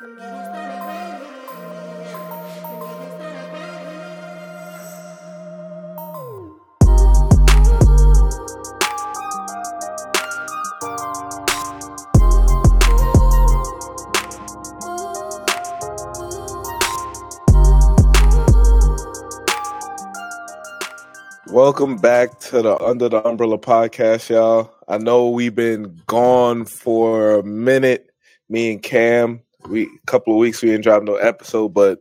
Welcome back to the Under the Umbrella podcast, y'all. I know we've been gone for a minute. Me and Cam, we couple of weeks we didn't drop no episode, but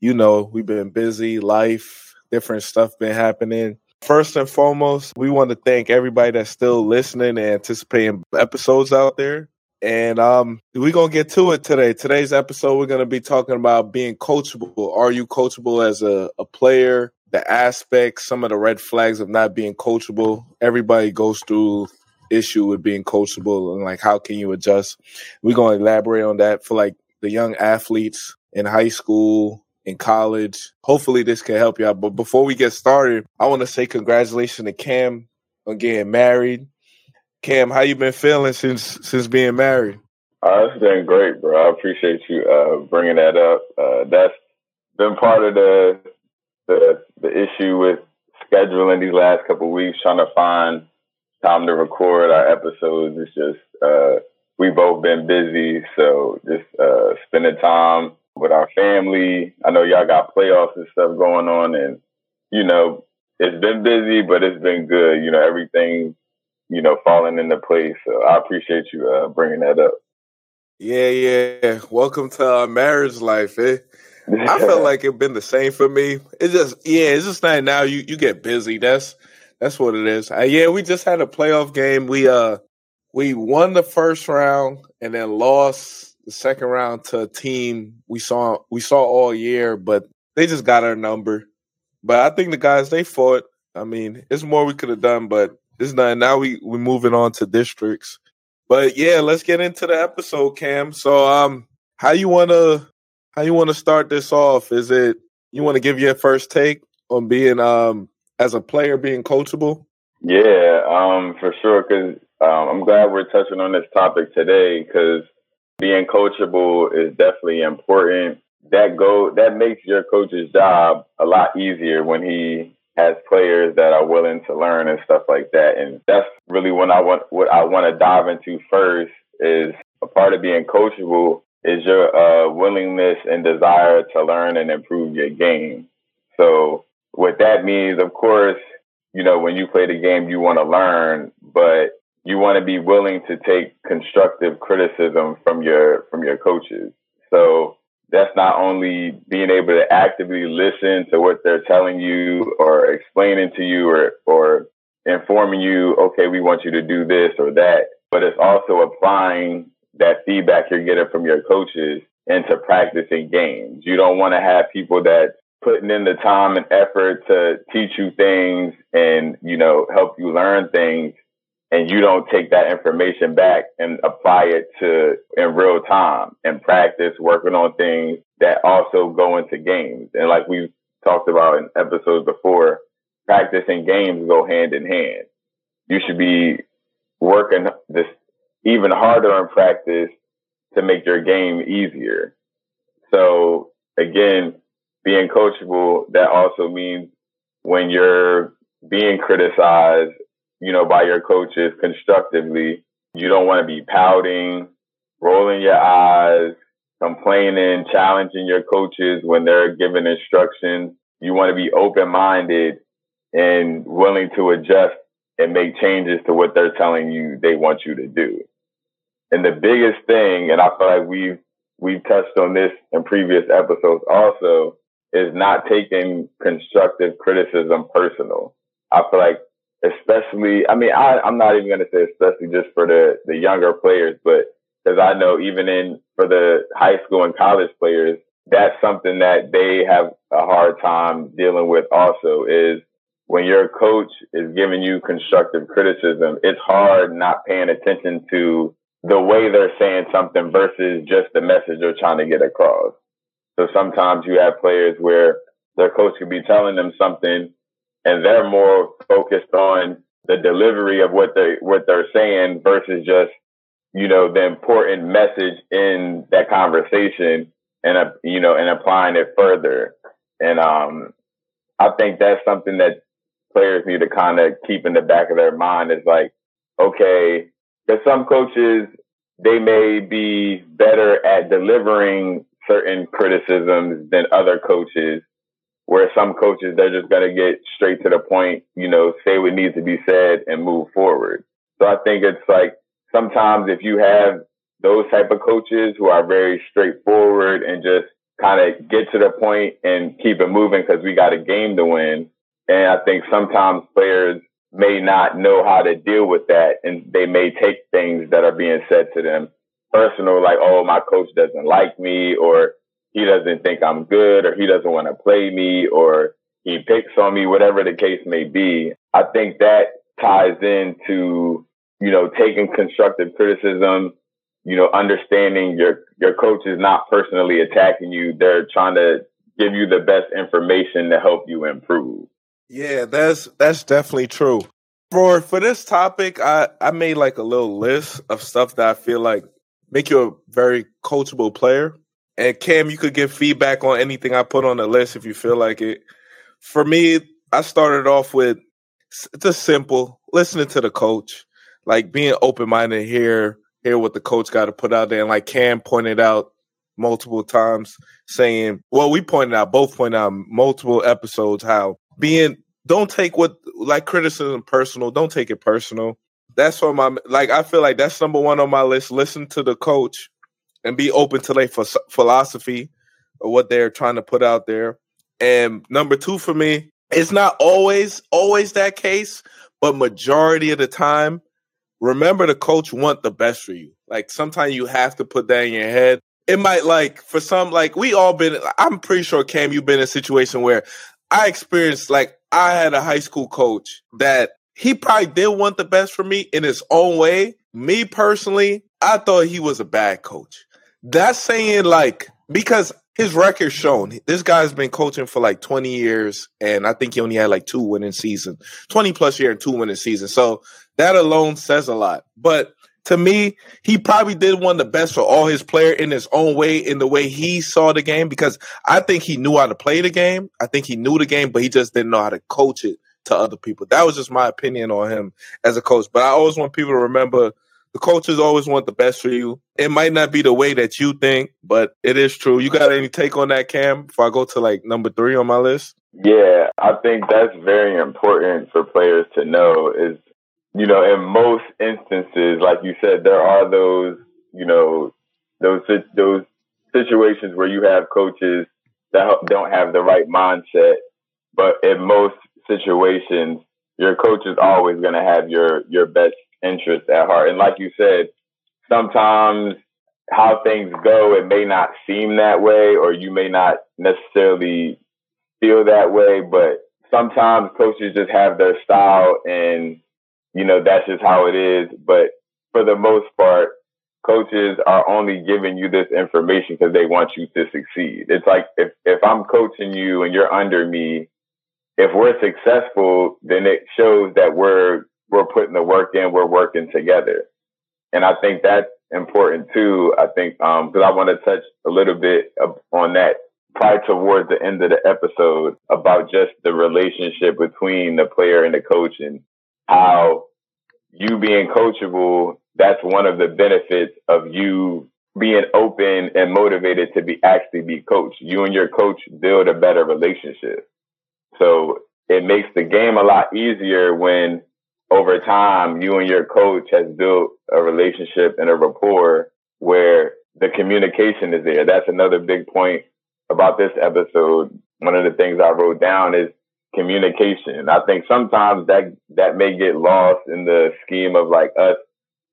you know we've been busy, life, different stuff been happening. First and foremost, we want to thank everybody that's still listening and anticipating episodes out there. And um, we're gonna get to it today. Today's episode, we're gonna be talking about being coachable. Are you coachable as a, a player? the aspects, some of the red flags of not being coachable. Everybody goes through issue with being coachable and like how can you adjust. We're gonna elaborate on that for like the young athletes in high school, in college. Hopefully this can help you out. But before we get started, I want to say congratulations to Cam on getting married. Cam, how you been feeling since since being married? Uh, it's been great, bro. I appreciate you uh, bringing that up. Uh, that's been part of the the the issue with scheduling these last couple weeks, trying to find time to record our episodes. It's just uh, we both been busy, so just uh, spending time with our family. I know y'all got playoffs and stuff going on, and you know it's been busy, but it's been good. You know everything, you know, falling into place. So I appreciate you uh, bringing that up. Yeah, yeah. Welcome to our marriage life, eh? I felt like it been the same for me. It's just yeah, it's just not now. You you get busy. That's that's what it is. Uh, yeah, we just had a playoff game. We uh we won the first round and then lost the second round to a team we saw we saw all year, but they just got our number. But I think the guys they fought. I mean, it's more we could have done, but it's not. Now we we moving on to districts. But yeah, let's get into the episode, Cam. So um, how you wanna how you want to start this off? Is it you want to give your first take on being um as a player being coachable? Yeah, um, for sure. Because um, I'm glad we're touching on this topic today because being coachable is definitely important. That go that makes your coach's job a lot easier when he has players that are willing to learn and stuff like that. And that's really what I want. What I want to dive into first is a part of being coachable is your uh, willingness and desire to learn and improve your game. So what that means, of course, you know, when you play the game, you want to learn, but you want to be willing to take constructive criticism from your from your coaches. So that's not only being able to actively listen to what they're telling you or explaining to you or or informing you, okay, we want you to do this or that, but it's also applying that feedback you're getting from your coaches into practicing games. You don't want to have people that putting in the time and effort to teach you things and, you know, help you learn things and you don't take that information back and apply it to in real time and practice working on things that also go into games. And like we've talked about in episodes before, practice and games go hand in hand. You should be working this even harder in practice to make your game easier. So again, being coachable, that also means when you're being criticized, you know, by your coaches constructively, you don't want to be pouting, rolling your eyes, complaining, challenging your coaches when they're giving instructions. You want to be open minded and willing to adjust and make changes to what they're telling you they want you to do. And the biggest thing, and I feel like we've we've touched on this in previous episodes also, is not taking constructive criticism personal. I feel like especially I mean I, I'm not even gonna say especially just for the, the younger players, but because I know even in for the high school and college players, that's something that they have a hard time dealing with also is when your coach is giving you constructive criticism, it's hard not paying attention to the way they're saying something versus just the message they're trying to get across. So sometimes you have players where their coach could be telling them something and they're more focused on the delivery of what they what they're saying versus just you know, the important message in that conversation and, uh, you know, and applying it further. And, um, I think that's something that players need to kind of keep in the back of their mind is like, okay, because some coaches, they may be better at delivering certain criticisms than other coaches where some coaches they're just going to get straight to the point, you know, say what needs to be said and move forward. So I think it's like sometimes if you have those type of coaches who are very straightforward and just kind of get to the point and keep it moving because we got a game to win. And I think sometimes players may not know how to deal with that and they may take things that are being said to them personal, like, oh, my coach doesn't like me or he doesn't think I'm good or he doesn't want to play me or he picks on me, whatever the case may be. I think that ties into, you know, taking constructive criticism, you know, understanding your, your coach is not personally attacking you. They're trying to give you the best information to help you improve. Yeah, that's, that's definitely true. For, for this topic, I, I made like a little list of stuff that I feel like make you a very coachable player. And Cam, you could give feedback on anything I put on the list if you feel like it. For me, I started off with just simple listening to the coach, like being open minded, hear hear what the coach got to put out there, and like Cam pointed out multiple times, saying, well, we pointed out both pointed out multiple episodes how being don't take what like criticism personal, don't take it personal. That's what my like. I feel like that's number one on my list. Listen to the coach and be open to their philosophy or what they're trying to put out there. And number two for me, it's not always always that case, but majority of the time, remember the coach want the best for you. Like sometimes you have to put that in your head. It might like for some like we all been. I'm pretty sure Cam, you've been in a situation where I experienced like I had a high school coach that he probably did want the best for me in his own way. Me personally, I thought he was a bad coach. That's saying like because his record shown this guy's been coaching for like 20 years and I think he only had like two winning seasons, 20 plus year and two winning seasons. So that alone says a lot. But to me, he probably did one of the best for all his player in his own way, in the way he saw the game, because I think he knew how to play the game. I think he knew the game, but he just didn't know how to coach it to other people. That was just my opinion on him as a coach. But I always want people to remember the coaches always want the best for you. It might not be the way that you think, but it is true. You got any take on that, Cam? Before I go to like number three on my list. Yeah, I think that's very important for players to know. Is you know, in most instances, like you said, there are those you know those those situations where you have coaches that don't have the right mindset, but in most situations, your coach is always going to have your your best interest at heart. And like you said, sometimes how things go, it may not seem that way, or you may not necessarily feel that way, but sometimes coaches just have their style and, you know, that's just how it is. But for the most part, coaches are only giving you this information because they want you to succeed. It's like if, if I'm coaching you and you're under me, if we're successful, then it shows that we're we're putting the work in, we're working together. And I think that's important too. I think, um, cause I want to touch a little bit on that probably towards the end of the episode about just the relationship between the player and the coach and how you being coachable, that's one of the benefits of you being open and motivated to be actually be coached. You and your coach build a better relationship. So it makes the game a lot easier when over time, you and your coach has built a relationship and a rapport where the communication is there. That's another big point about this episode. One of the things I wrote down is communication. I think sometimes that that may get lost in the scheme of like us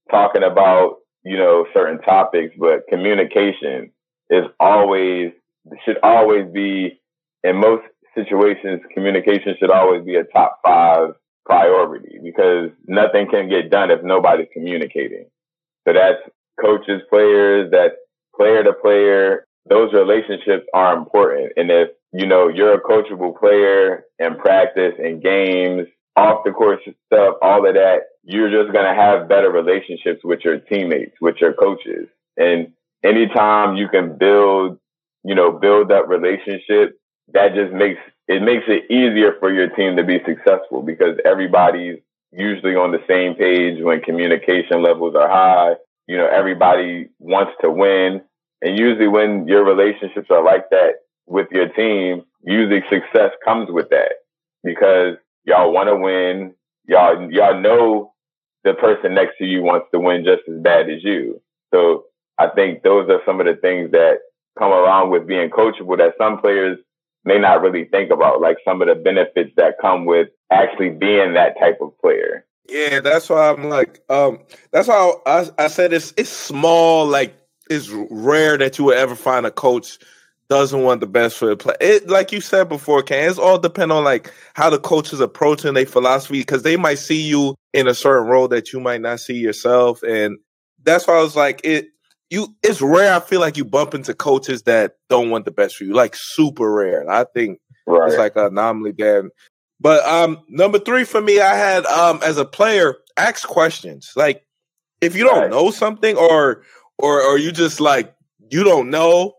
talking about, you know, certain topics, but communication is always should always be in most situations communication should always be a top 5 priority because nothing can get done if nobody's communicating. So that's coaches, players, that's player to player. Those relationships are important. And if, you know, you're a coachable player in practice and games, off the course stuff, all of that, you're just going to have better relationships with your teammates, with your coaches. And anytime you can build, you know, build that relationship, that just makes it makes it easier for your team to be successful because everybody's usually on the same page when communication levels are high. You know, everybody wants to win. And usually when your relationships are like that with your team, usually success comes with that because y'all want to win. Y'all, y'all know the person next to you wants to win just as bad as you. So I think those are some of the things that come along with being coachable that some players may not really think about, like some of the benefits that come with actually being that type of player. Yeah, that's why I'm like, um, that's why I, I said it's it's small, like it's rare that you would ever find a coach doesn't want the best for the play. It, like you said before, Cam it's all depend on like how the coach is approaching their philosophy because they might see you in a certain role that you might not see yourself, and that's why I was like, it you it's rare. I feel like you bump into coaches that don't want the best for you, like super rare. I think right. it's like an anomaly there. But um, number three for me, I had um as a player, ask questions. Like if you don't right. know something, or or or you just like you don't know,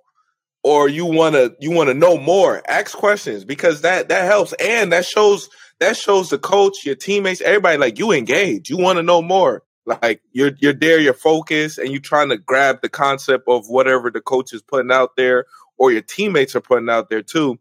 or you wanna you wanna know more, ask questions because that that helps and that shows that shows the coach, your teammates, everybody like you engage. You want to know more. Like you're you're there, you're focused, and you're trying to grab the concept of whatever the coach is putting out there, or your teammates are putting out there too.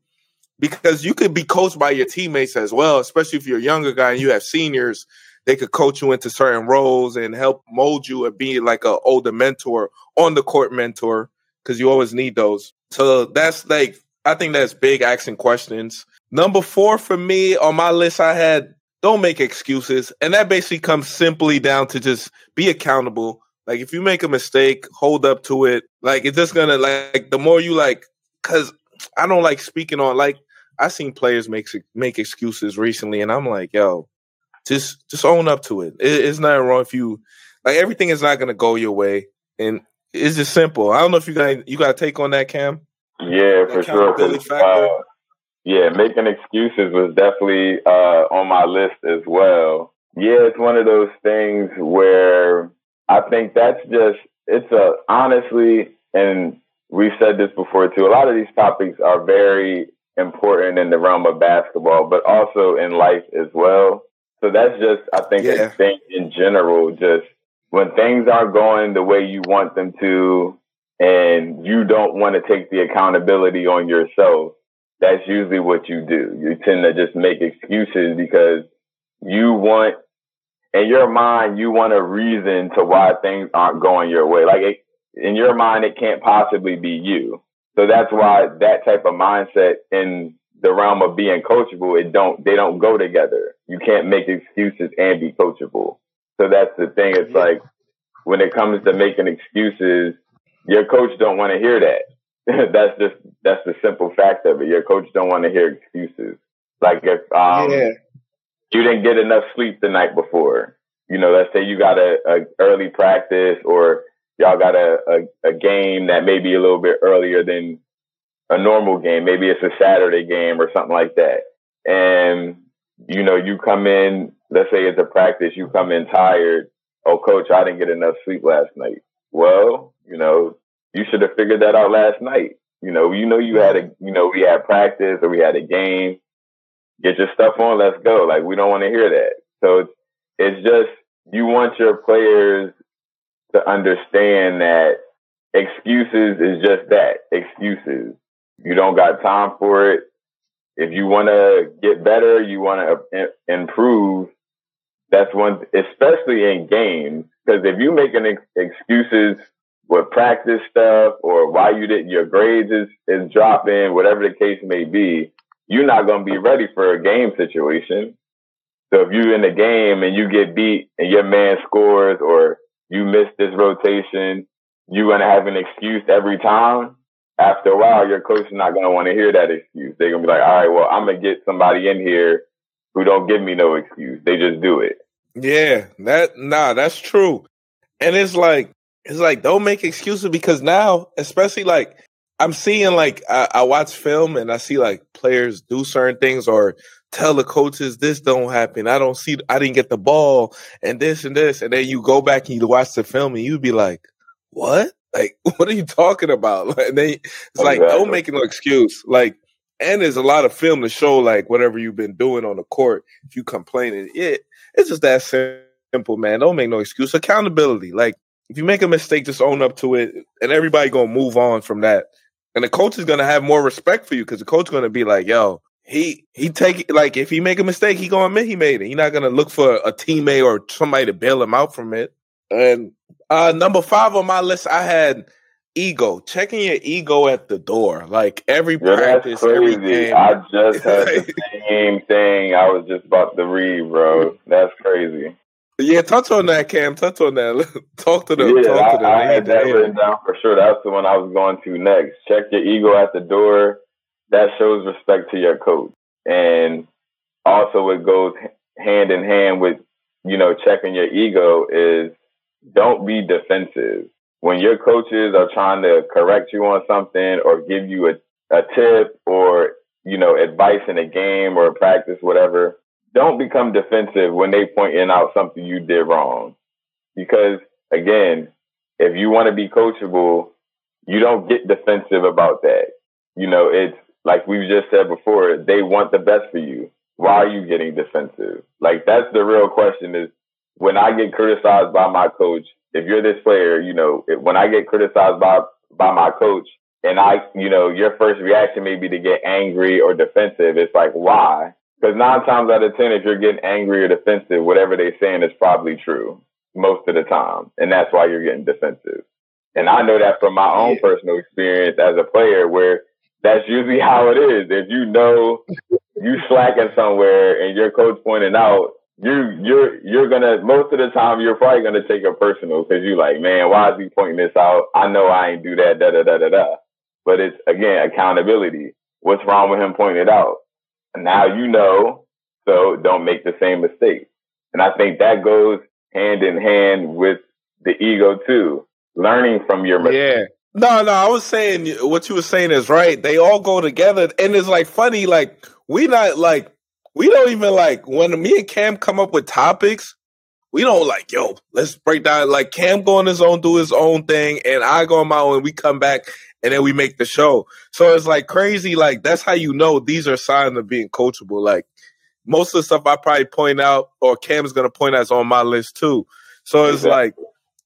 Because you could be coached by your teammates as well, especially if you're a younger guy and you have seniors. They could coach you into certain roles and help mold you and be like an older mentor, on the court mentor, because you always need those. So that's like I think that's big asking questions. Number four for me on my list, I had don't make excuses. And that basically comes simply down to just be accountable. Like if you make a mistake, hold up to it. Like it's just gonna like the more you like, cause I don't like speaking on like I seen players make make excuses recently, and I'm like, yo, just just own up to it. it it's not wrong if you like everything is not gonna go your way, and it's just simple. I don't know if you got you got to take on that, Cam. Yeah, that for sure. Yeah, making excuses was definitely uh, on my list as well. Yeah, it's one of those things where I think that's just, it's a, honestly, and we've said this before too, a lot of these topics are very important in the realm of basketball, but also in life as well. So that's just, I think, yeah. a thing in general, just when things aren't going the way you want them to, and you don't want to take the accountability on yourself, that's usually what you do. You tend to just make excuses because you want, in your mind, you want a reason to why things aren't going your way. Like it, in your mind, it can't possibly be you. So that's why that type of mindset in the realm of being coachable, it don't, they don't go together. You can't make excuses and be coachable. So that's the thing. It's like when it comes to making excuses, your coach don't want to hear that. that's just that's the simple fact of it. Your coach don't want to hear excuses. Like if um yeah. you didn't get enough sleep the night before, you know, let's say you got a, a early practice or y'all got a, a, a game that may be a little bit earlier than a normal game. Maybe it's a Saturday game or something like that. And you know, you come in, let's say it's a practice, you come in tired. Oh, coach, I didn't get enough sleep last night. Well, you know, you should have figured that out last night. You know, you know you had a you know, we had practice or we had a game. Get your stuff on, let's go. Like we don't want to hear that. So it's it's just you want your players to understand that excuses is just that, excuses. You don't got time for it. If you want to get better, you want to improve. That's one, especially in games, because if you making ex- excuses with practice stuff or why you didn't, your grades is, is dropping, whatever the case may be, you're not to be ready for a game situation. So if you're in the game and you get beat and your man scores or you miss this rotation, you're to have an excuse every time. After a while, your coach is not to want to hear that excuse. They're to be like, all right, well, I'm to get somebody in here who don't give me no excuse. They just do it. Yeah, that, nah, that's true. And it's like, it's like don't make excuses because now, especially like I'm seeing like I, I, watch film and I see like players do certain things or tell the coaches this don't happen. I don't see, I didn't get the ball and this and this. And then you go back and you watch the film and you'd be like, what? Like, what are you talking about? and then it's like, don't make no excuse. Like, and there's a lot of film to show like whatever you've been doing on the court. If you complaining, it it's just that simple, man. Don't make no excuse. Accountability. Like if you make a mistake, just own up to it, and everybody gonna move on from that. And the coach is gonna have more respect for you because the coach gonna be like, "Yo, he he take like if he make a mistake, he gonna admit he made it. He's not gonna look for a teammate or somebody to bail him out from it." And uh number five on my list, I had ego, checking your ego at the door. Like every yeah, practice, every game. I just had the same thing I was just about to read, bro. That's crazy. Yeah, touch on that, Cam. Touch on that. talk to them. Yeah, talk to them. I, I had that written down for sure. That's the one I was going to next. Check your ego at the door. That shows respect to your coach, and also it goes hand in hand with you know checking your ego is don't be defensive when your coaches are trying to correct you on something or give you a, a tip or you know advice in a game or a practice whatever don't become defensive when they pointing out something you did wrong because again if you want to be coachable you don't get defensive about that you know it's like we just said before they want the best for you why are you getting defensive like that's the real question is when i get criticized by my coach if you're this player, you know, if, when I get criticized by by my coach, and I, you know, your first reaction may be to get angry or defensive. It's like why? Because nine times out of ten, if you're getting angry or defensive, whatever they're saying is probably true most of the time, and that's why you're getting defensive. And I know that from my own yeah. personal experience as a player, where that's usually how it is. If you know you slacking somewhere and your coach pointing out, you you're you're gonna most of the time you're probably gonna take it personal because you're like, man, why is he pointing this out? I know I ain't do that, da da da da da. But it's again accountability. What's wrong with him pointing it out? And now you know, so don't make the same mistake. And I think that goes hand in hand with the ego too. Learning from your mistakes. Yeah. No, no, I was saying what you were saying is right. They all go together, and it's like funny. Like we not like we don't even like when me and Cam come up with topics. We don't like, yo, let's break down. Like Cam go on his own, do his own thing, and I go on my own. And we come back and then we make the show. So it's like crazy. Like that's how you know these are signs of being coachable. Like most of the stuff I probably point out, or Cam's gonna point out, is on my list too. So it's exactly. like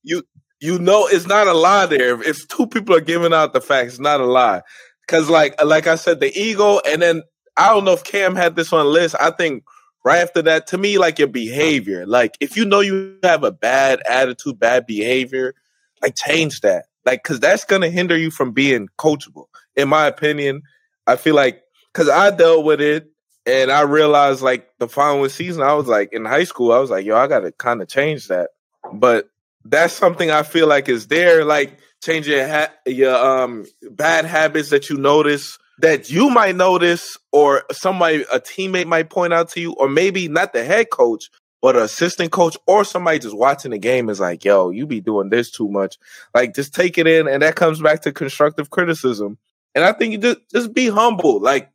you you know it's not a lie there. If two people are giving out the facts, it's not a lie. Cause like like I said, the ego, and then I don't know if Cam had this on the list. I think right after that, to me, like your behavior. Like if you know you have a bad attitude, bad behavior, like change that. Like, cause that's gonna hinder you from being coachable. In my opinion, I feel like cause I dealt with it and I realized like the following season, I was like in high school, I was like, yo, I gotta kind of change that. But that's something I feel like is there. Like change your ha- your um bad habits that you notice that you might notice or somebody a teammate might point out to you or maybe not the head coach but an assistant coach or somebody just watching the game is like yo you be doing this too much. Like just take it in and that comes back to constructive criticism. And i think you just, just be humble. Like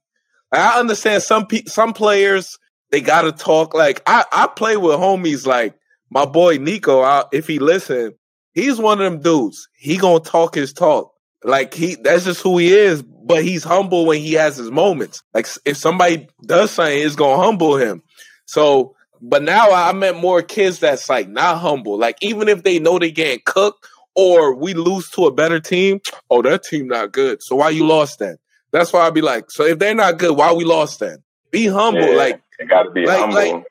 i understand some pe- some players they gotta talk. Like i i play with homies like my boy nico I, if he listen he's one of them dudes. He gonna talk his talk. Like he that's just who he is but he's humble when he has his moments. Like if somebody does something, it's gonna humble him. So, but now I met more kids that's like not humble. Like even if they know they getting cooked or we lose to a better team, oh that team not good. So why you lost then? That's why I'd be like, so if they're not good, why we lost then? Be humble. Yeah, like you gotta be like, humble. Like,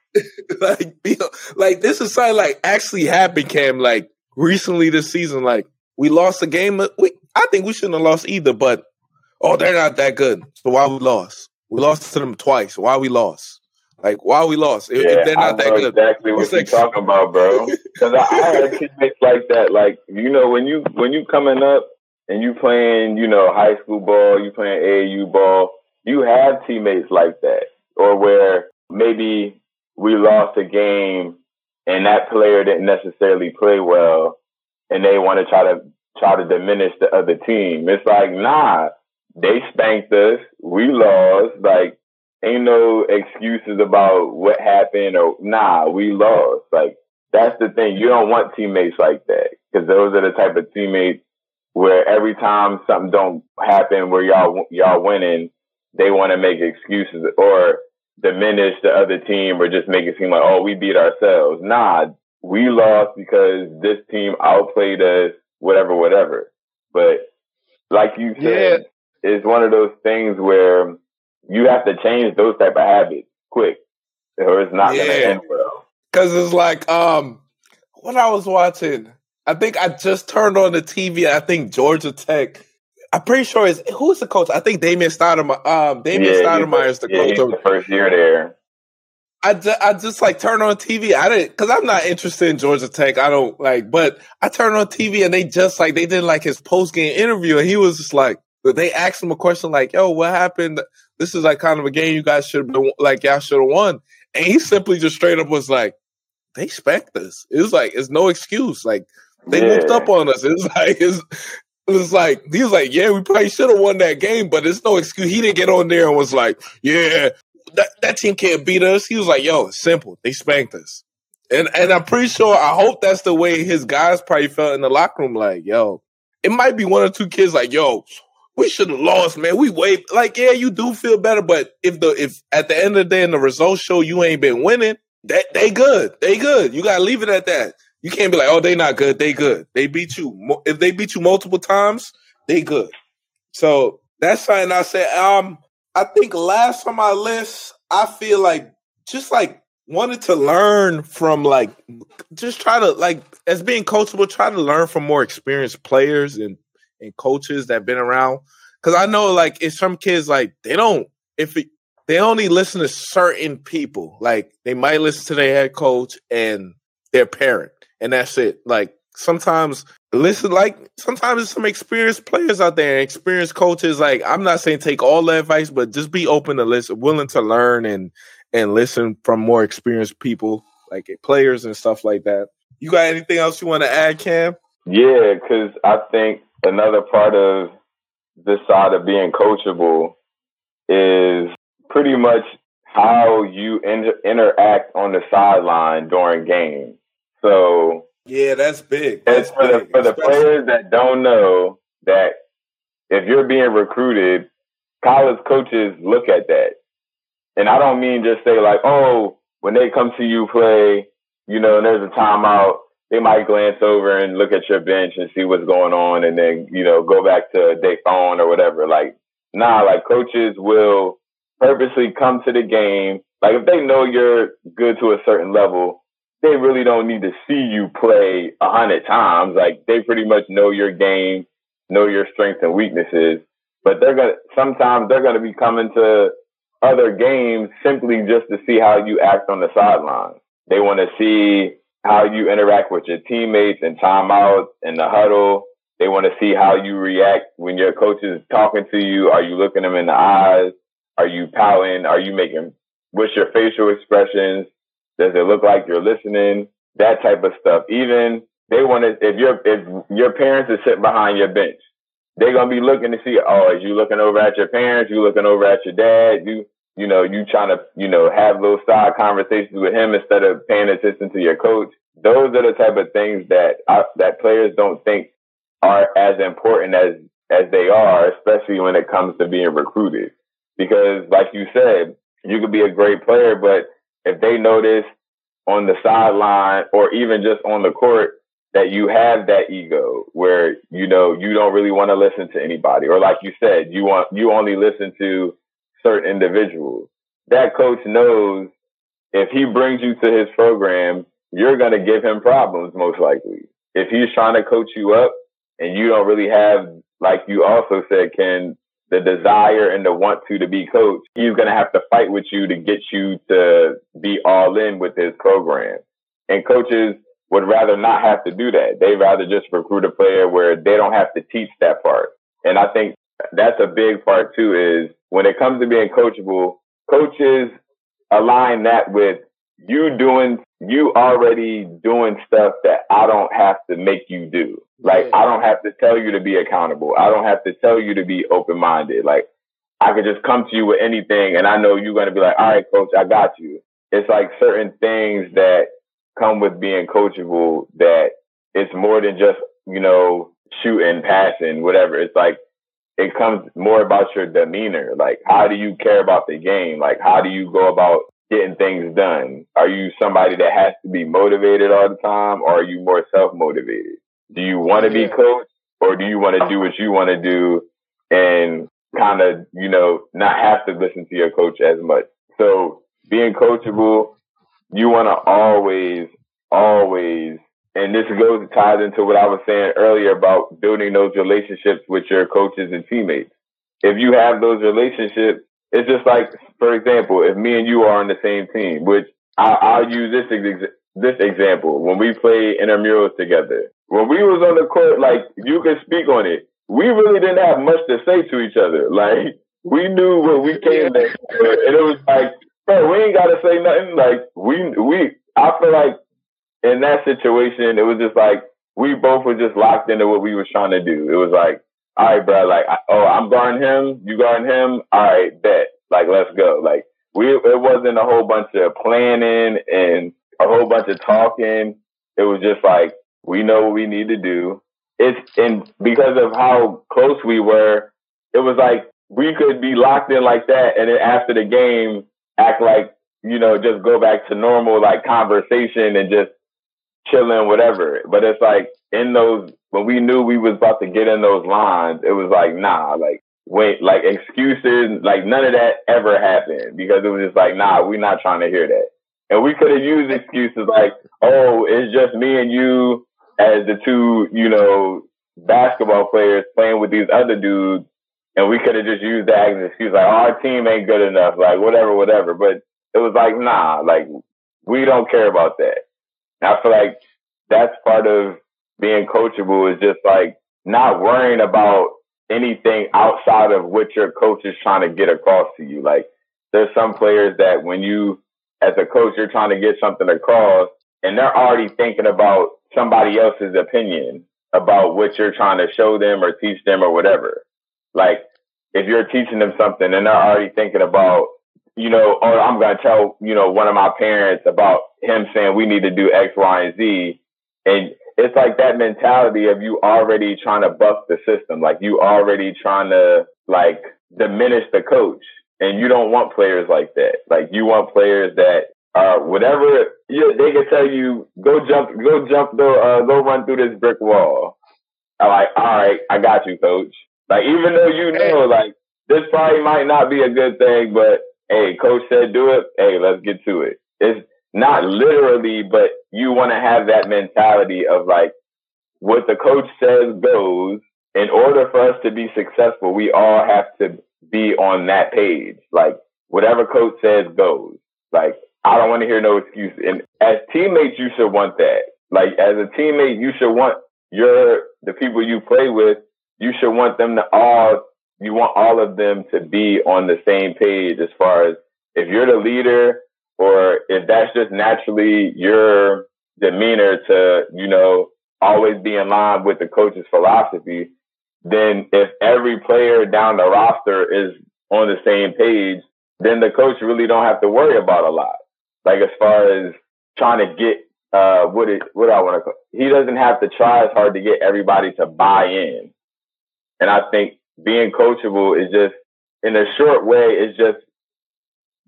like, be, like this is something like actually happened, Cam. Like recently this season, like we lost a game. We, I think we shouldn't have lost either, but oh, they're not that good. So why we lost? We lost to them twice. Why we lost? Like why we lost? If, yeah, if they're not that good, exactly what you're talking about, bro. Because I, I had teammates like that. Like you know, when you when you coming up and you playing, you know, high school ball, you playing AAU ball, you have teammates like that, or where maybe we lost a game and that player didn't necessarily play well, and they want to try to try to diminish the other team. It's like, nah, they spanked us. We lost. Like, ain't no excuses about what happened or nah, we lost. Like that's the thing. You don't want teammates like that because those are the type of teammates where every time something don't happen where y'all y'all winning, they want to make excuses or diminish the other team or just make it seem like oh we beat ourselves. Nah, we lost because this team outplayed us. Whatever, whatever. But like you said, yeah. it's one of those things where you have to change those type of habits quick, or it's not yeah. going to end well. Because it's like um, when I was watching, I think I just turned on the TV. I think Georgia Tech. I'm pretty sure it's who's the coach. I think Damon Stoudamire. Um, Damon yeah, Stoudamire is the yeah, coach. Of, the first year there. I just, I just like turn on TV. I didn't because I'm not interested in Georgia Tech. I don't like, but I turned on TV and they just like they did like his post game interview and he was just like they asked him a question like, "Yo, what happened? This is like kind of a game you guys should have been like y'all should have won." And he simply just straight up was like, "They expect us." It was like it's no excuse. Like they yeah. moved up on us. It's like it's it was like he was like, yeah, we probably should have won that game, but it's no excuse. He didn't get on there and was like, yeah, that, that team can't beat us. He was like, yo, it's simple. They spanked us. And and I'm pretty sure I hope that's the way his guys probably felt in the locker room. Like, yo, it might be one or two kids like, yo, we should have lost, man. We wait like, yeah, you do feel better, but if the if at the end of the day and the results show you ain't been winning, that they good. They good. You gotta leave it at that. You can't be like, oh, they not good. They good. They beat you. If they beat you multiple times, they good. So that's something I said. Um, I think last on my list, I feel like just like wanted to learn from like just try to like as being coachable, try to learn from more experienced players and and coaches that been around. Cause I know like if some kids like they don't if it, they only listen to certain people. Like they might listen to their head coach and their parent and that's it. Like sometimes listen like sometimes there's some experienced players out there, experienced coaches. Like I'm not saying take all the advice, but just be open to listen, willing to learn and and listen from more experienced people, like players and stuff like that. You got anything else you want to add, Cam? Yeah, because I think another part of this side of being coachable is pretty much how you inter- interact on the sideline during games. So yeah, that's big. That's for big, the for the players that don't know that if you're being recruited, college coaches look at that, and I don't mean just say like, oh, when they come to you play, you know, and there's a timeout, they might glance over and look at your bench and see what's going on, and then you know go back to their phone or whatever. Like, nah, like coaches will purposely come to the game. Like if they know you're good to a certain level, they really don't need to see you play a hundred times. Like they pretty much know your game, know your strengths and weaknesses. But they're gonna sometimes they're gonna be coming to other games simply just to see how you act on the sideline. They want to see how you interact with your teammates and timeouts and the huddle. They want to see how you react when your coach is talking to you. Are you looking them in the eyes? Are you pouting? Are you making what's your facial expressions? Does it look like you're listening? That type of stuff. Even they want to, if your if your parents are sitting behind your bench, they're gonna be looking to see, oh, is you looking over at your parents? You looking over at your dad? You you know, you trying to, you know, have little side conversations with him instead of paying attention to your coach. Those are the type of things that that players don't think are as important as as they are, especially when it comes to being recruited. Because, like you said, you could be a great player, but if they notice on the sideline or even just on the court that you have that ego where you know you don't really want to listen to anybody or like you said you want you only listen to certain individuals that coach knows if he brings you to his program you're going to give him problems most likely if he's trying to coach you up and you don't really have like you also said Cam the desire and the want to to be coached, he's going to have to fight with you to get you to be all in with his program. And coaches would rather not have to do that. They'd rather just recruit a player where they don't have to teach that part. And I think that's a big part too is when it comes to being coachable, coaches align that with you doing, you already doing stuff that I don't have to make you do. Like I don't have to tell you to be accountable. I don't have to tell you to be open minded. Like I could just come to you with anything and I know you're going to be like, all right, coach, I got you. It's like certain things that come with being coachable that it's more than just, you know, shooting, passing, whatever. It's like, it comes more about your demeanor. Like, how do you care about the game? Like, how do you go about getting things done? Are you somebody that has to be motivated all the time or are you more self motivated? Do you want to be coached or do you want to do what you want to do and kind of, you know, not have to listen to your coach as much? So being coachable, you want to always, always, and this goes ties into what I was saying earlier about building those relationships with your coaches and teammates. If you have those relationships, it's just like, for example, if me and you are on the same team, which I, will use this ex- this example when we play intramurals together. When we was on the court, like you can speak on it. We really didn't have much to say to each other. Like we knew what we came there, and it was like, bro, we ain't got to say nothing. Like we we, I feel like in that situation, it was just like we both were just locked into what we was trying to do. It was like, all right, bro, like, oh, I'm guarding him, you guarding him. All right, bet. Like, let's go. Like, we, it wasn't a whole bunch of planning and a whole bunch of talking. It was just like, we know what we need to do. It's, and because of how close we were, it was like, we could be locked in like that. And then after the game, act like, you know, just go back to normal, like conversation and just chilling, whatever. But it's like in those when we knew we was about to get in those lines, it was like, nah, like wait, like excuses, like none of that ever happened because it was just like, nah, we're not trying to hear that. And we could have used excuses like, oh, it's just me and you as the two, you know, basketball players playing with these other dudes. And we could have just used that as an excuse, like, oh, our team ain't good enough, like whatever, whatever. But it was like, nah, like we don't care about that. I feel like that's part of being coachable is just like not worrying about anything outside of what your coach is trying to get across to you. Like there's some players that when you as a coach you're trying to get something across and they're already thinking about somebody else's opinion about what you're trying to show them or teach them or whatever. Like if you're teaching them something and they're already thinking about you know, or I'm going to tell, you know, one of my parents about him saying we need to do X, Y, and Z. And it's like that mentality of you already trying to buck the system. Like you already trying to like diminish the coach. And you don't want players like that. Like you want players that uh, whatever you, they can tell you, go jump, go jump, go, uh, go run through this brick wall. I'm like, all right, I got you, coach. Like, even though you know, like, this probably might not be a good thing, but hey, coach said do it. Hey, let's get to it. It's not literally, but you want to have that mentality of like what the coach says goes. In order for us to be successful, we all have to be on that page. Like whatever coach says goes. Like I don't want to hear no excuse. And as teammates, you should want that. Like as a teammate, you should want your the people you play with. You should want them to all you want all of them to be on the same page as far as if you're the leader or if that's just naturally your demeanor to, you know, always be in line with the coach's philosophy, then if every player down the roster is on the same page, then the coach really don't have to worry about a lot. Like as far as trying to get uh what it what I want to he doesn't have to try as hard to get everybody to buy in. And I think being coachable is just in a short way is just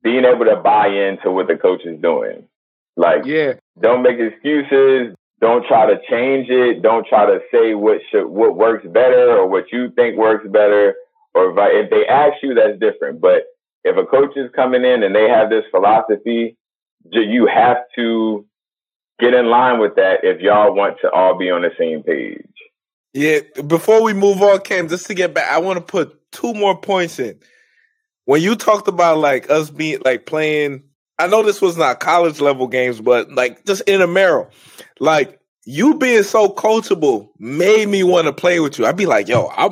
being able to buy into what the coach is doing. Like, yeah, don't make excuses. Don't try to change it. Don't try to say what should what works better or what you think works better. Or if they ask you, that's different. But if a coach is coming in and they have this philosophy, you have to get in line with that if y'all want to all be on the same page. Yeah, before we move on, Cam, just to get back, I want to put two more points in. When you talked about like us being like playing, I know this was not college level games, but like just intramural, like you being so coachable made me want to play with you. I'd be like, yo, I'm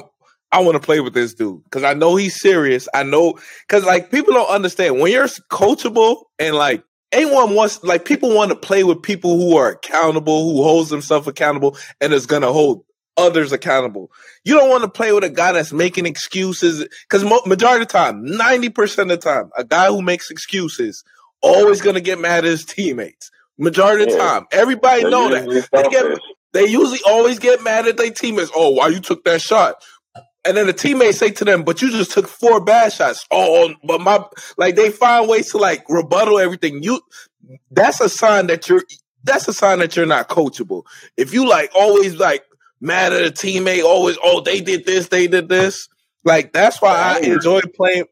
I want to play with this dude because I know he's serious. I know because like people don't understand when you're coachable and like anyone wants like people want to play with people who are accountable, who holds themselves accountable, and is gonna hold others accountable. You don't want to play with a guy that's making excuses because majority of the time, 90% of the time, a guy who makes excuses always going to get mad at his teammates. Majority of the yeah. time. Everybody They're know that. They, get, they usually always get mad at their teammates. Oh, why you took that shot? And then the teammates say to them, but you just took four bad shots. Oh, but my like they find ways to like rebuttal everything. You that's a sign that you're that's a sign that you're not coachable. If you like always like mad at a teammate, always, oh, they did this, they did this. Like that's why I enjoy playing.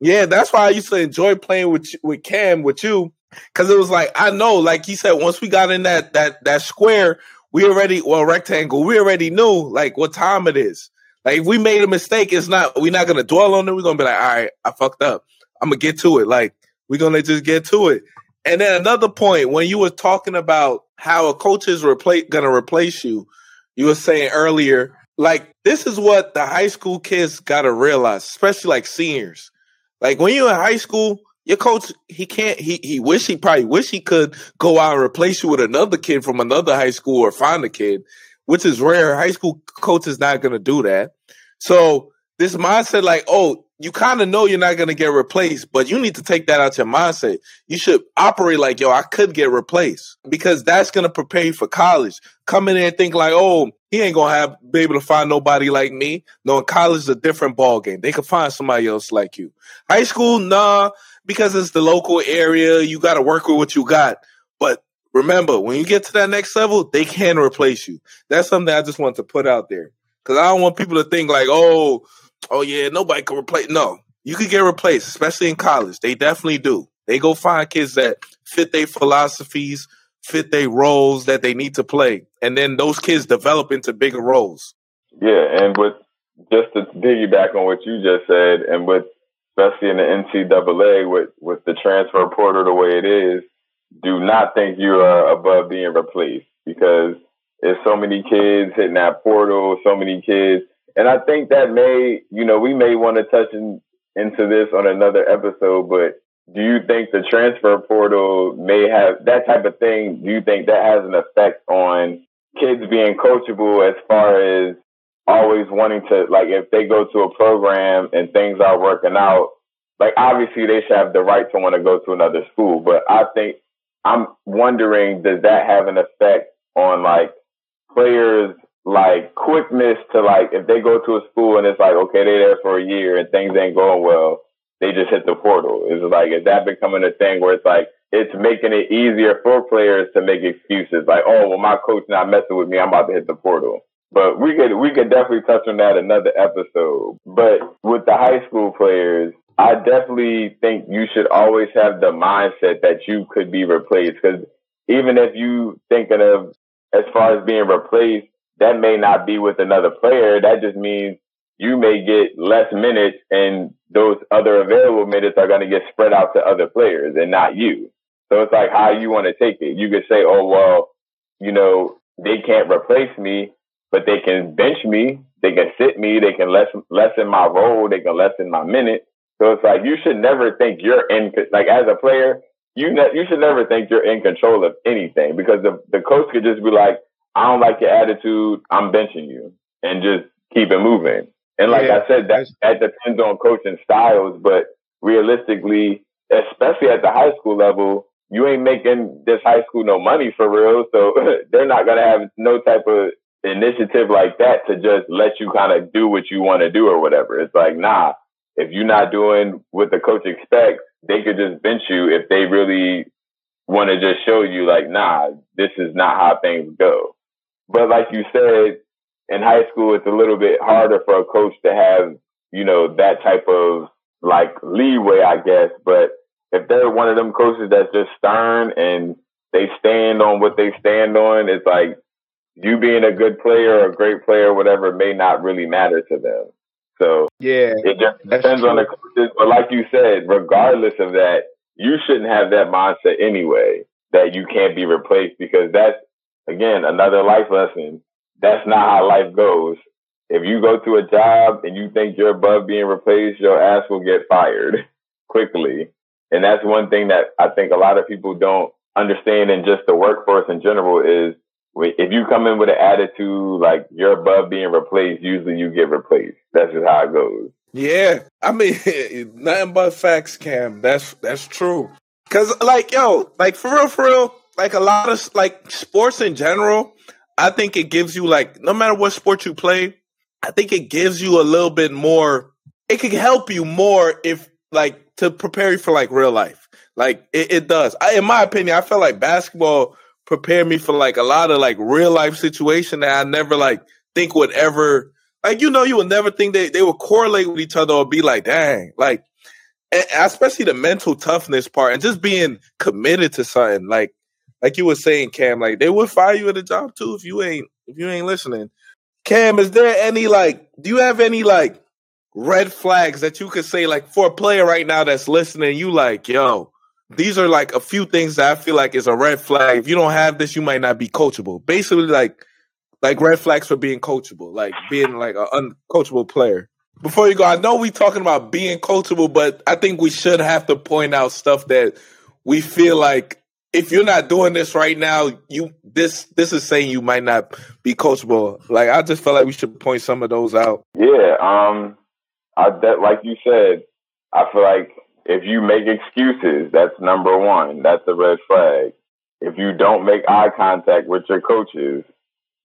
Yeah, that's why I used to enjoy playing with with Cam with you because it was like I know, like he said, once we got in that that that square, we already well rectangle, we already knew like what time it is. Like if we made a mistake, it's not we're not gonna dwell on it. We're gonna be like, all right, I fucked up. I'm gonna get to it. Like we're gonna just get to it. And then another point when you were talking about how a coach is replace gonna replace you, you were saying earlier, like this is what the high school kids gotta realize, especially like seniors. Like when you're in high school, your coach he can't he he wish he probably wish he could go out and replace you with another kid from another high school or find a kid, which is rare. High school coach is not gonna do that. So this mindset, like, oh, you kind of know you're not going to get replaced, but you need to take that out your mindset. You should operate like, yo, I could get replaced because that's going to prepare you for college. Come in and think like, oh, he ain't going to have be able to find nobody like me. No, in college is a different ball game. They can find somebody else like you. High school, nah, because it's the local area. You got to work with what you got. But remember, when you get to that next level, they can replace you. That's something I just want to put out there because I don't want people to think like, oh, oh yeah, nobody can replace. No, you can get replaced, especially in college. They definitely do. They go find kids that fit their philosophies, fit their roles that they need to play, and then those kids develop into bigger roles. Yeah, and with just to piggyback on what you just said, and with especially in the NCAA with with the transfer portal the way it is, do not think you are above being replaced because there's so many kids hitting that portal, so many kids and I think that may, you know, we may want to touch in, into this on another episode, but do you think the transfer portal may have that type of thing? Do you think that has an effect on kids being coachable as far as always wanting to, like, if they go to a program and things are working out, like, obviously they should have the right to want to go to another school, but I think I'm wondering, does that have an effect on like players like quickness to like if they go to a school and it's like okay they're there for a year and things ain't going well they just hit the portal. Is like is that becoming a thing where it's like it's making it easier for players to make excuses like oh well my coach not messing with me i'm about to hit the portal. But we could we could definitely touch on that another episode. But with the high school players i definitely think you should always have the mindset that you could be replaced. Because even if you thinking of as far as being replaced that may not be with another player. That just means you may get less minutes and those other available minutes are going to get spread out to other players and not you. So it's like how you want to take it. You could say, oh, well, you know, they can't replace me, but they can bench me. They can sit me. They can lessen, lessen my role. They can lessen my minute. So it's like you should never think you're in, like as a player, you ne- you should never think you're in control of anything because the, the coach could just be like, I don't like your attitude. I'm benching you and just keep it moving. And like yeah, I said, that, that depends on coaching styles, but realistically, especially at the high school level, you ain't making this high school no money for real. So they're not going to have no type of initiative like that to just let you kind of do what you want to do or whatever. It's like, nah, if you're not doing what the coach expects, they could just bench you if they really want to just show you like, nah, this is not how things go. But like you said, in high school, it's a little bit harder for a coach to have, you know, that type of like leeway, I guess. But if they're one of them coaches that's just stern and they stand on what they stand on, it's like you being a good player or a great player, whatever, may not really matter to them. So yeah, it just depends on the coaches. But like you said, regardless of that, you shouldn't have that mindset anyway that you can't be replaced because that's again, another life lesson. That's not how life goes. If you go to a job and you think you're above being replaced, your ass will get fired quickly. And that's one thing that I think a lot of people don't understand in just the workforce in general is if you come in with an attitude like you're above being replaced, usually you get replaced. That's just how it goes. Yeah, I mean, nothing but facts, Cam. That's that's true. Cause like yo, like for real, for real, like a lot of like sports in general, I think it gives you like no matter what sport you play, I think it gives you a little bit more. It can help you more if like to prepare you for like real life. Like it, it does. I, in my opinion, I feel like basketball prepared me for like a lot of like real life situation that I never like think would ever like you know you would never think they they would correlate with each other or be like dang like especially the mental toughness part and just being committed to something like like you were saying Cam like they would fire you at a job too if you ain't if you ain't listening Cam is there any like do you have any like red flags that you could say like for a player right now that's listening you like yo these are like a few things that I feel like is a red flag. If you don't have this, you might not be coachable. Basically, like like red flags for being coachable, like being like an uncoachable player. Before you go, I know we talking about being coachable, but I think we should have to point out stuff that we feel like if you're not doing this right now, you this this is saying you might not be coachable. Like I just felt like we should point some of those out. Yeah, um, I that like you said, I feel like if you make excuses, that's number one. That's a red flag. If you don't make eye contact with your coaches,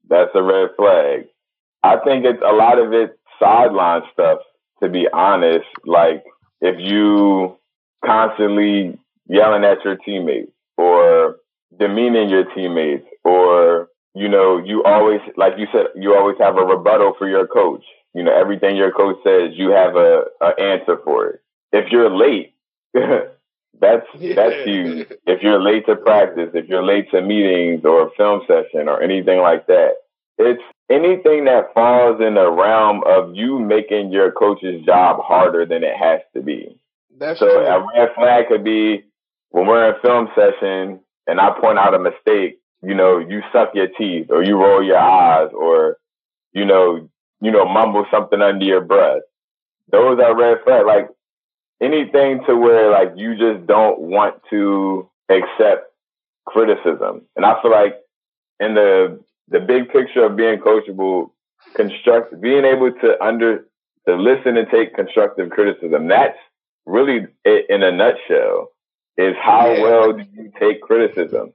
that's a red flag. I think it's a lot of it sideline stuff, to be honest. Like if you constantly yelling at your teammates or demeaning your teammates or, you know, you always, like you said, you always have a rebuttal for your coach. You know, everything your coach says, you have a, a answer for it if you're late, that's yeah. that's huge. If you're late to practice, if you're late to meetings or a film session or anything like that, it's anything that falls in the realm of you making your coach's job harder than it has to be. That's so true. a red flag could be when we're in film session and I point out a mistake, you know, you suck your teeth or you roll your eyes or, you know, you know, mumble something under your breath. Those are red flags. Like anything to where like you just don't want to accept criticism. And I feel like in the the big picture of being coachable, construct being able to under to listen and take constructive criticism. That's really it in a nutshell. Is how yeah. well do you take criticism?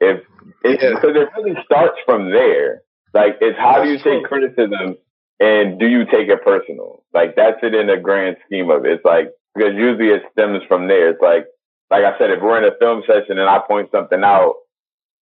If it's yeah. because it really starts from there. Like it's how do you take criticism and do you take it personal? Like that's it in a grand scheme of it. It's like because usually it stems from there. It's like, like I said, if we're in a film session and I point something out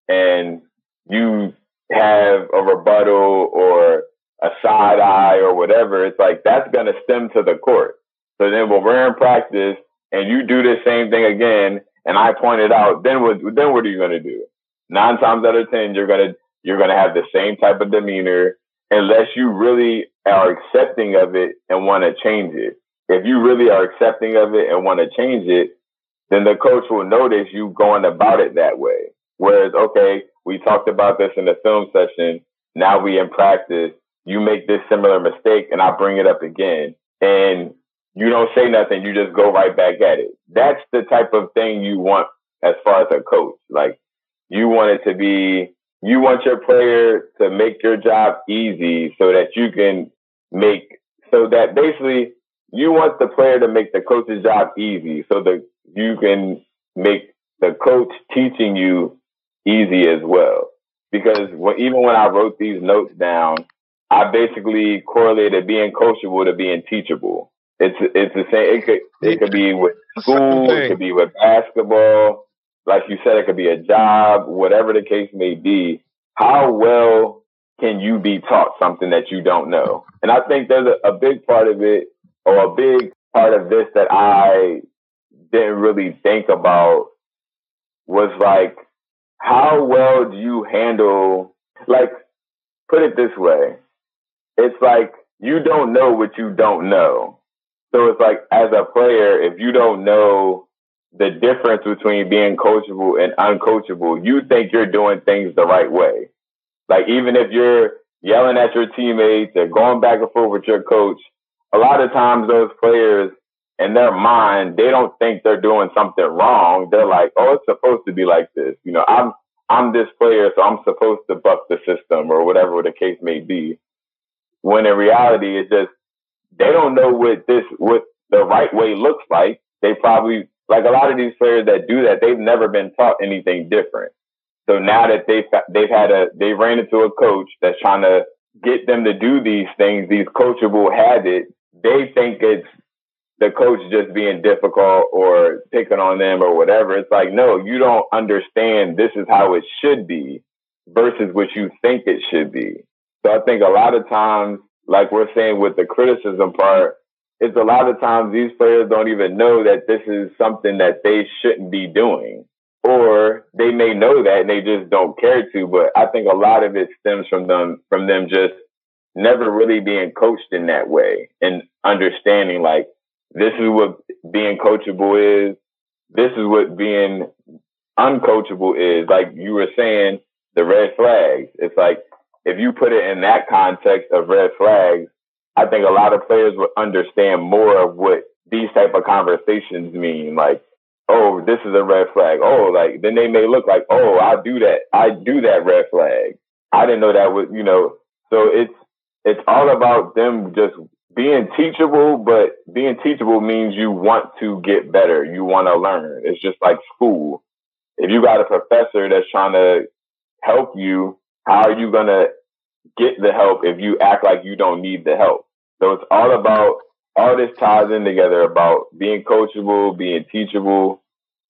and you have a rebuttal or a side eye or whatever, it's like that's going to stem to the court. So then when we're in practice and you do the same thing again and I point it out, then what, then what are you going to do? Nine times out of 10, you're to, you're to have the same type of demeanor unless you really are accepting of it and want to change it if you really are accepting of it and want to change it, then the coach will notice you going about it that way. Whereas, okay, we talked about this in the film session. Now we in practice. You make this similar mistake and I bring it up again and you don't say nothing. You just go right back at it. That's the type of thing you want as far as a coach. Like you want it to be, you want your player to make your job easy so that you can make, so that basically you want the player to make the coach's job easy so that you can make the coach teaching you easy as well. Because when, even when I wrote these notes down, I basically correlated being coachable to being teachable. It's it's the same. It could it could be with school. It could be with basketball. Like you said, it could be a job. Whatever the case may be. How well can you be taught something that you don't know? And I think there's a, a big part of it or a big part of this that I didn't really think about was like, how well do you handle, like, put it this way. It's like you don't know what you don't know. So it's like, as a player, if you don't know the difference between being coachable and uncoachable, you think you're doing things the right way. Like, even if you're yelling at your teammates and going back and forth with your coach, a lot of times those players in their mind, they don't think they're doing something wrong. They're like, oh, it's supposed to be like this. You know, I'm, I'm this player, so I'm supposed to buck the system or whatever the case may be. When in reality, it's just they don't know what this what the right way looks like. They probably like a lot of these players that do that. They've never been taught anything different. So now that they've they've had a they ran into a coach that's trying to get them to do these things, these coachable habits, they think it's the coach just being difficult or picking on them or whatever. It's like, no, you don't understand this is how it should be versus what you think it should be. So I think a lot of times, like we're saying with the criticism part, it's a lot of times these players don't even know that this is something that they shouldn't be doing. Or they may know that and they just don't care to, but I think a lot of it stems from them from them just never really being coached in that way and understanding like this is what being coachable is. This is what being uncoachable is. Like you were saying, the red flags. It's like if you put it in that context of red flags, I think a lot of players would understand more of what these type of conversations mean. Like, oh, this is a red flag. Oh, like then they may look like, oh, I do that. I do that red flag. I didn't know that was, you know. So it's it's all about them just being teachable, but being teachable means you want to get better. You want to learn. It's just like school. If you got a professor that's trying to help you, how are you going to get the help if you act like you don't need the help? So it's all about, all this ties in together about being coachable, being teachable,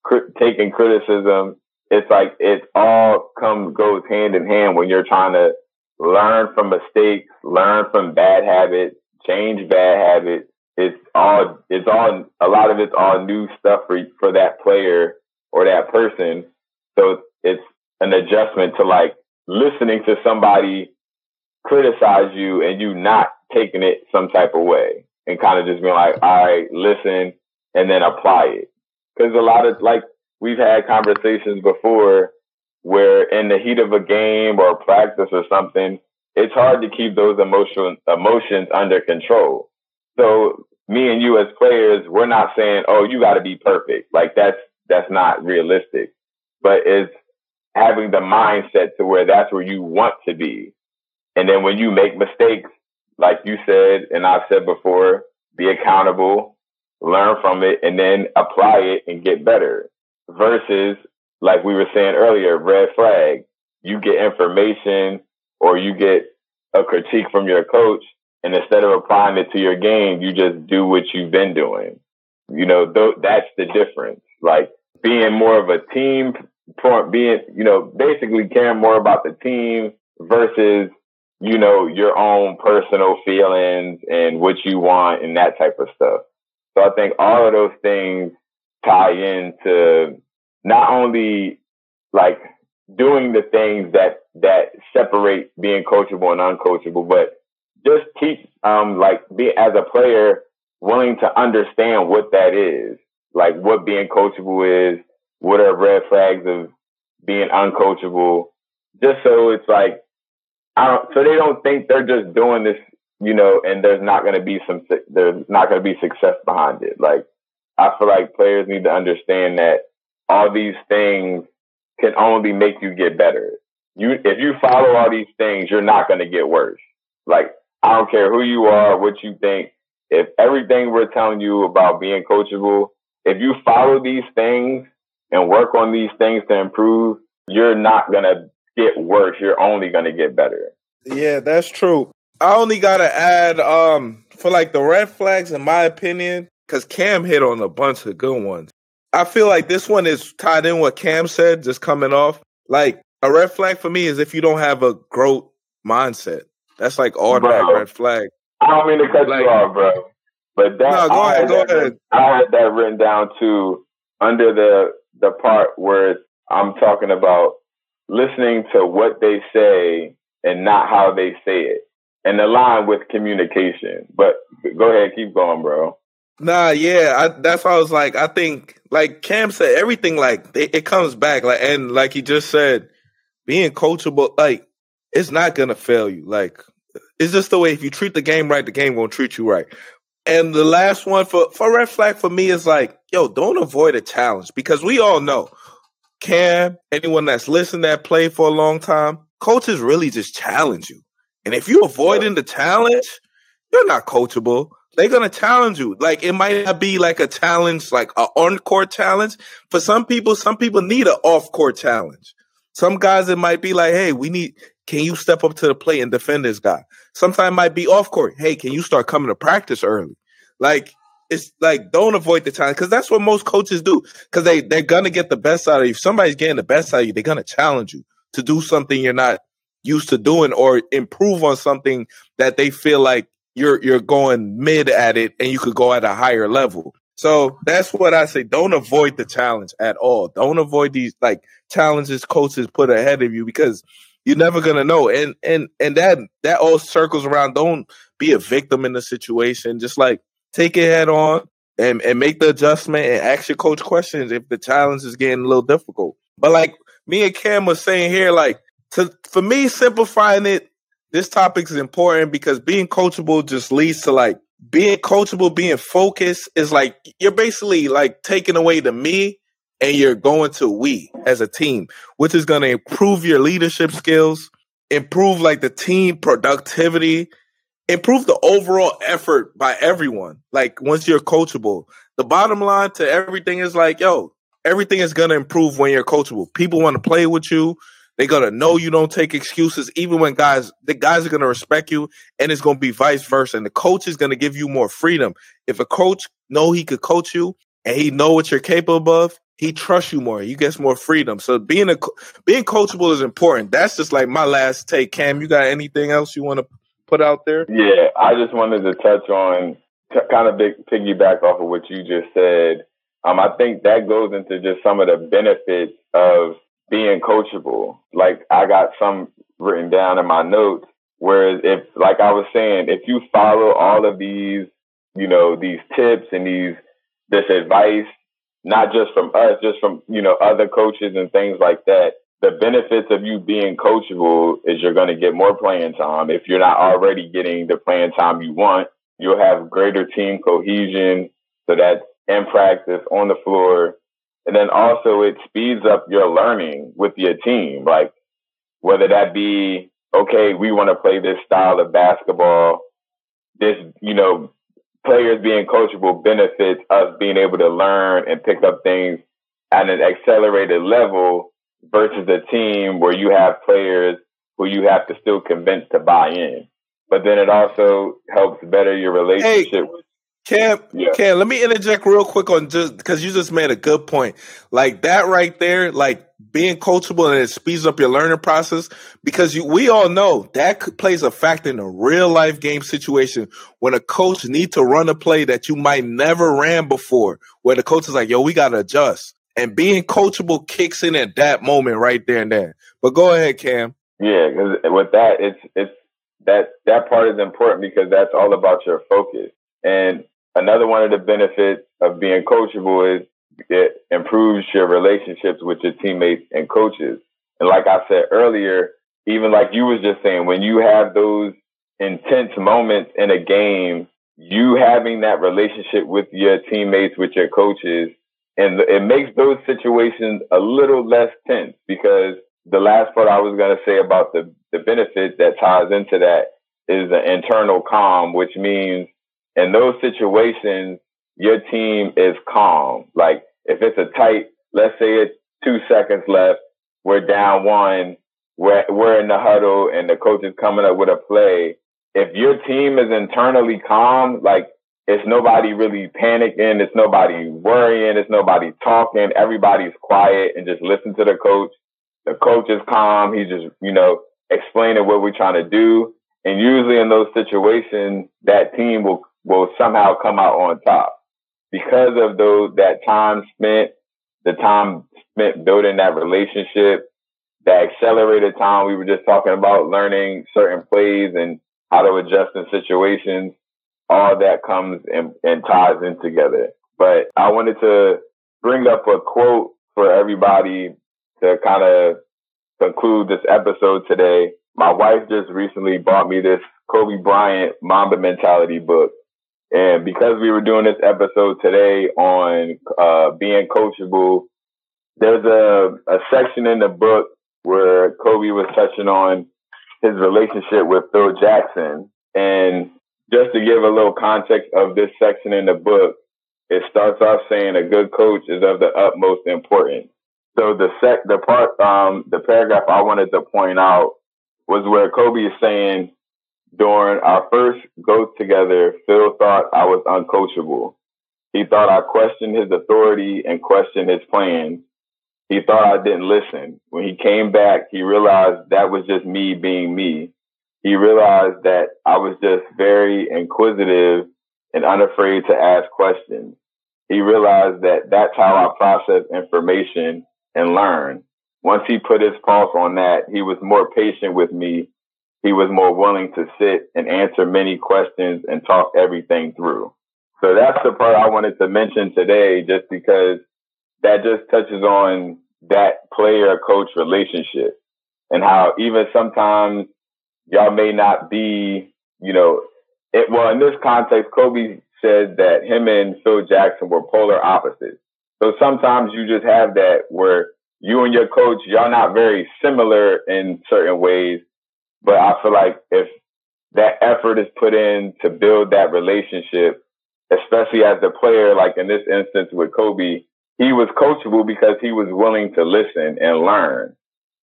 cr- taking criticism. It's like it all comes, goes hand in hand when you're trying to learn from mistakes, learn from bad habits, change bad habits. It's all it's all a lot of it's all new stuff for for that player or that person. So it's an adjustment to like listening to somebody criticize you and you not taking it some type of way and kind of just being like, all right, listen and then apply it. Cause a lot of like we've had conversations before where in the heat of a game or practice or something, it's hard to keep those emotion, emotions under control. So me and you as players, we're not saying, oh, you got to be perfect. Like that's, that's not realistic, but it's having the mindset to where that's where you want to be. And then when you make mistakes, like you said, and I've said before, be accountable, learn from it, and then apply it and get better versus like we were saying earlier, red flag. You get information or you get a critique from your coach, and instead of applying it to your game, you just do what you've been doing. You know, th- that's the difference. Like being more of a team, being, you know, basically caring more about the team versus, you know, your own personal feelings and what you want and that type of stuff. So I think all of those things tie into not only like doing the things that that separate being coachable and uncoachable, but just teach um like be as a player willing to understand what that is, like what being coachable is, what are red flags of being uncoachable, just so it's like I don't so they don't think they're just doing this, you know, and there's not going to be some there's not going to be success behind it. Like I feel like players need to understand that all these things can only make you get better. You, if you follow all these things, you're not going to get worse. Like, I don't care who you are, what you think. If everything we're telling you about being coachable, if you follow these things and work on these things to improve, you're not going to get worse. You're only going to get better. Yeah, that's true. I only got to add, um, for like the red flags, in my opinion, because Cam hit on a bunch of good ones. I feel like this one is tied in what Cam said, just coming off. Like a red flag for me is if you don't have a growth mindset. That's like automatic bro, red flag. I don't mean to cut like, you off, bro. But that no, go I ahead, go ahead. I had that written down too under the the part where I'm talking about listening to what they say and not how they say it. And align with communication. But go ahead, keep going, bro. Nah, yeah, I, that's why I was like, I think, like Cam said, everything like it, it, comes back, like and like he just said, being coachable, like it's not gonna fail you. Like it's just the way if you treat the game right, the game won't treat you right. And the last one for for red flag for me is like, yo, don't avoid a challenge because we all know Cam, anyone that's listened that played for a long time, coaches really just challenge you. And if you're avoiding the challenge, you're not coachable. They're gonna challenge you. Like it might not be like a challenge, like an on-court challenge. For some people, some people need an off-court challenge. Some guys it might be like, hey, we need can you step up to the plate and defend this guy? Sometimes might be off court. Hey, can you start coming to practice early? Like it's like don't avoid the challenge because that's what most coaches do because they they're gonna get the best out of you. If somebody's getting the best out of you, they're gonna challenge you to do something you're not used to doing or improve on something that they feel like you're you're going mid at it and you could go at a higher level. So that's what I say. Don't avoid the challenge at all. Don't avoid these like challenges coaches put ahead of you because you're never gonna know. And and and that that all circles around. Don't be a victim in the situation. Just like take it head on and, and make the adjustment and ask your coach questions if the challenge is getting a little difficult. But like me and Cam was saying here, like to for me, simplifying it, this topic is important because being coachable just leads to like being coachable, being focused is like you're basically like taking away the me and you're going to we as a team, which is going to improve your leadership skills, improve like the team productivity, improve the overall effort by everyone. Like once you're coachable, the bottom line to everything is like, yo, everything is to improve when you're coachable. People want to play with you. They're gonna know you don't take excuses, even when guys the guys are gonna respect you, and it's gonna be vice versa. And the coach is gonna give you more freedom. If a coach know he could coach you and he know what you're capable of, he trusts you more. You get more freedom. So being a being coachable is important. That's just like my last take. Cam, you got anything else you want to put out there? Yeah, I just wanted to touch on t- kind of big piggyback off of what you just said. Um, I think that goes into just some of the benefits of being coachable. Like I got some written down in my notes. Whereas if, like I was saying, if you follow all of these, you know, these tips and these this advice not just from us, just from, you know, other coaches and things like that. The benefits of you being coachable is you're going to get more playing time. If you're not already getting the playing time you want, you'll have greater team cohesion. So that's in practice, on the floor. And then also it speeds up your learning with your team. Like whether that be, okay, we want to play this style of basketball. This, you know, players being coachable benefits us being able to learn and pick up things at an accelerated level versus a team where you have players who you have to still convince to buy in. But then it also helps better your relationship. Hey, Cam, yeah. Cam, let me interject real quick on just because you just made a good point. Like that right there, like being coachable and it speeds up your learning process because you, we all know that plays a factor in a real life game situation when a coach need to run a play that you might never ran before, where the coach is like, "Yo, we got to adjust." And being coachable kicks in at that moment right there and there. But go ahead, Cam. Yeah, because with that, it's it's that that part is important because that's all about your focus. And another one of the benefits of being coachable is it improves your relationships with your teammates and coaches. And like I said earlier, even like you was just saying, when you have those intense moments in a game, you having that relationship with your teammates, with your coaches, and it makes those situations a little less tense because the last part I was going to say about the, the benefit that ties into that is the internal calm, which means in those situations, your team is calm. Like if it's a tight, let's say it's two seconds left, we're down one, we're, we're in the huddle and the coach is coming up with a play. If your team is internally calm, like it's nobody really panicking, it's nobody worrying, it's nobody talking, everybody's quiet and just listen to the coach. The coach is calm. He's just, you know, explaining what we're trying to do. And usually in those situations, that team will, will somehow come out on top because of those that time spent, the time spent building that relationship, that accelerated time we were just talking about, learning certain plays and how to adjust in situations, all that comes and, and ties in together. But I wanted to bring up a quote for everybody to kind of conclude this episode today. My wife just recently bought me this Kobe Bryant Mamba Mentality book. And because we were doing this episode today on uh, being coachable there's a, a section in the book where Kobe was touching on his relationship with Phil Jackson. And just to give a little context of this section in the book, it starts off saying a good coach is of the utmost importance. So the sec, the part, um, the paragraph I wanted to point out was where Kobe is saying during our first go together, Phil thought I was uncoachable. He thought I questioned his authority and questioned his plans. He thought I didn't listen. When he came back, he realized that was just me being me. He realized that I was just very inquisitive and unafraid to ask questions. He realized that that's how I process information and learn. Once he put his pulse on that, he was more patient with me. He was more willing to sit and answer many questions and talk everything through. So that's the part I wanted to mention today, just because that just touches on that player coach relationship and how even sometimes y'all may not be, you know, it, well, in this context, Kobe said that him and Phil Jackson were polar opposites. So sometimes you just have that where you and your coach, y'all not very similar in certain ways, but I feel like if that effort is put in to build that relationship, especially as a player, like in this instance with Kobe, he was coachable because he was willing to listen and learn.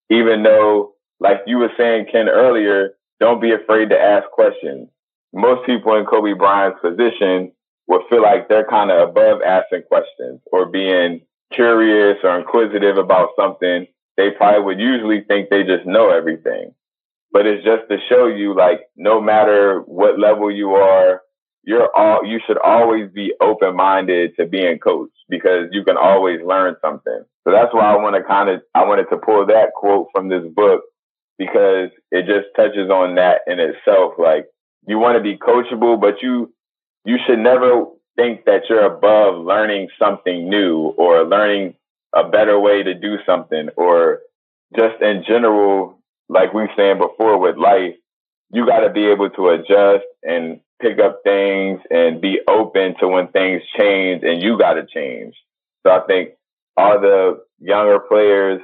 Even though, like you were saying, Ken, earlier, don't be afraid to ask questions. Most people in Kobe Bryant's position would feel like they're kind of above asking questions or being curious or inquisitive about something. They probably would usually think they just know everything. But it's just to show you, like, no matter what level you are, you're all, you should always be open minded to being coached because you can always learn something. So that's why I want to kind of, I wanted to pull that quote from this book because it just touches on that in itself. Like you want to be coachable, but you, you should never think that you're above learning something new or learning a better way to do something or just in general, like we were saying before with life, you got to be able to adjust and pick up things and be open to when things change and you got to change. So I think all the younger players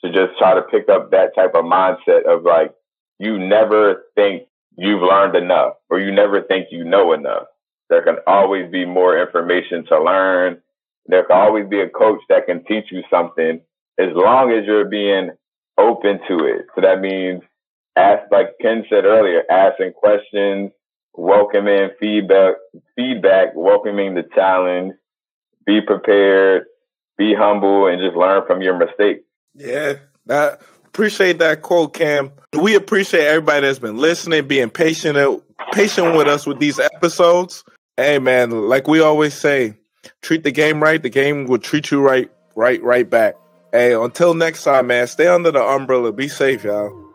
should just try to pick up that type of mindset of like, you never think you've learned enough or you never think you know enough. There can always be more information to learn. There can always be a coach that can teach you something as long as you're being open to it. So that means ask, like Ken said earlier, asking questions, welcoming feedback, feedback, welcoming the challenge, be prepared, be humble, and just learn from your mistakes. Yeah, that appreciate that quote, Cam. We appreciate everybody that's been listening, being patient, patient with us with these episodes. Hey, man, like we always say, treat the game right. The game will treat you right, right, right back. Hey, until next time, man. Stay under the umbrella. Be safe, y'all.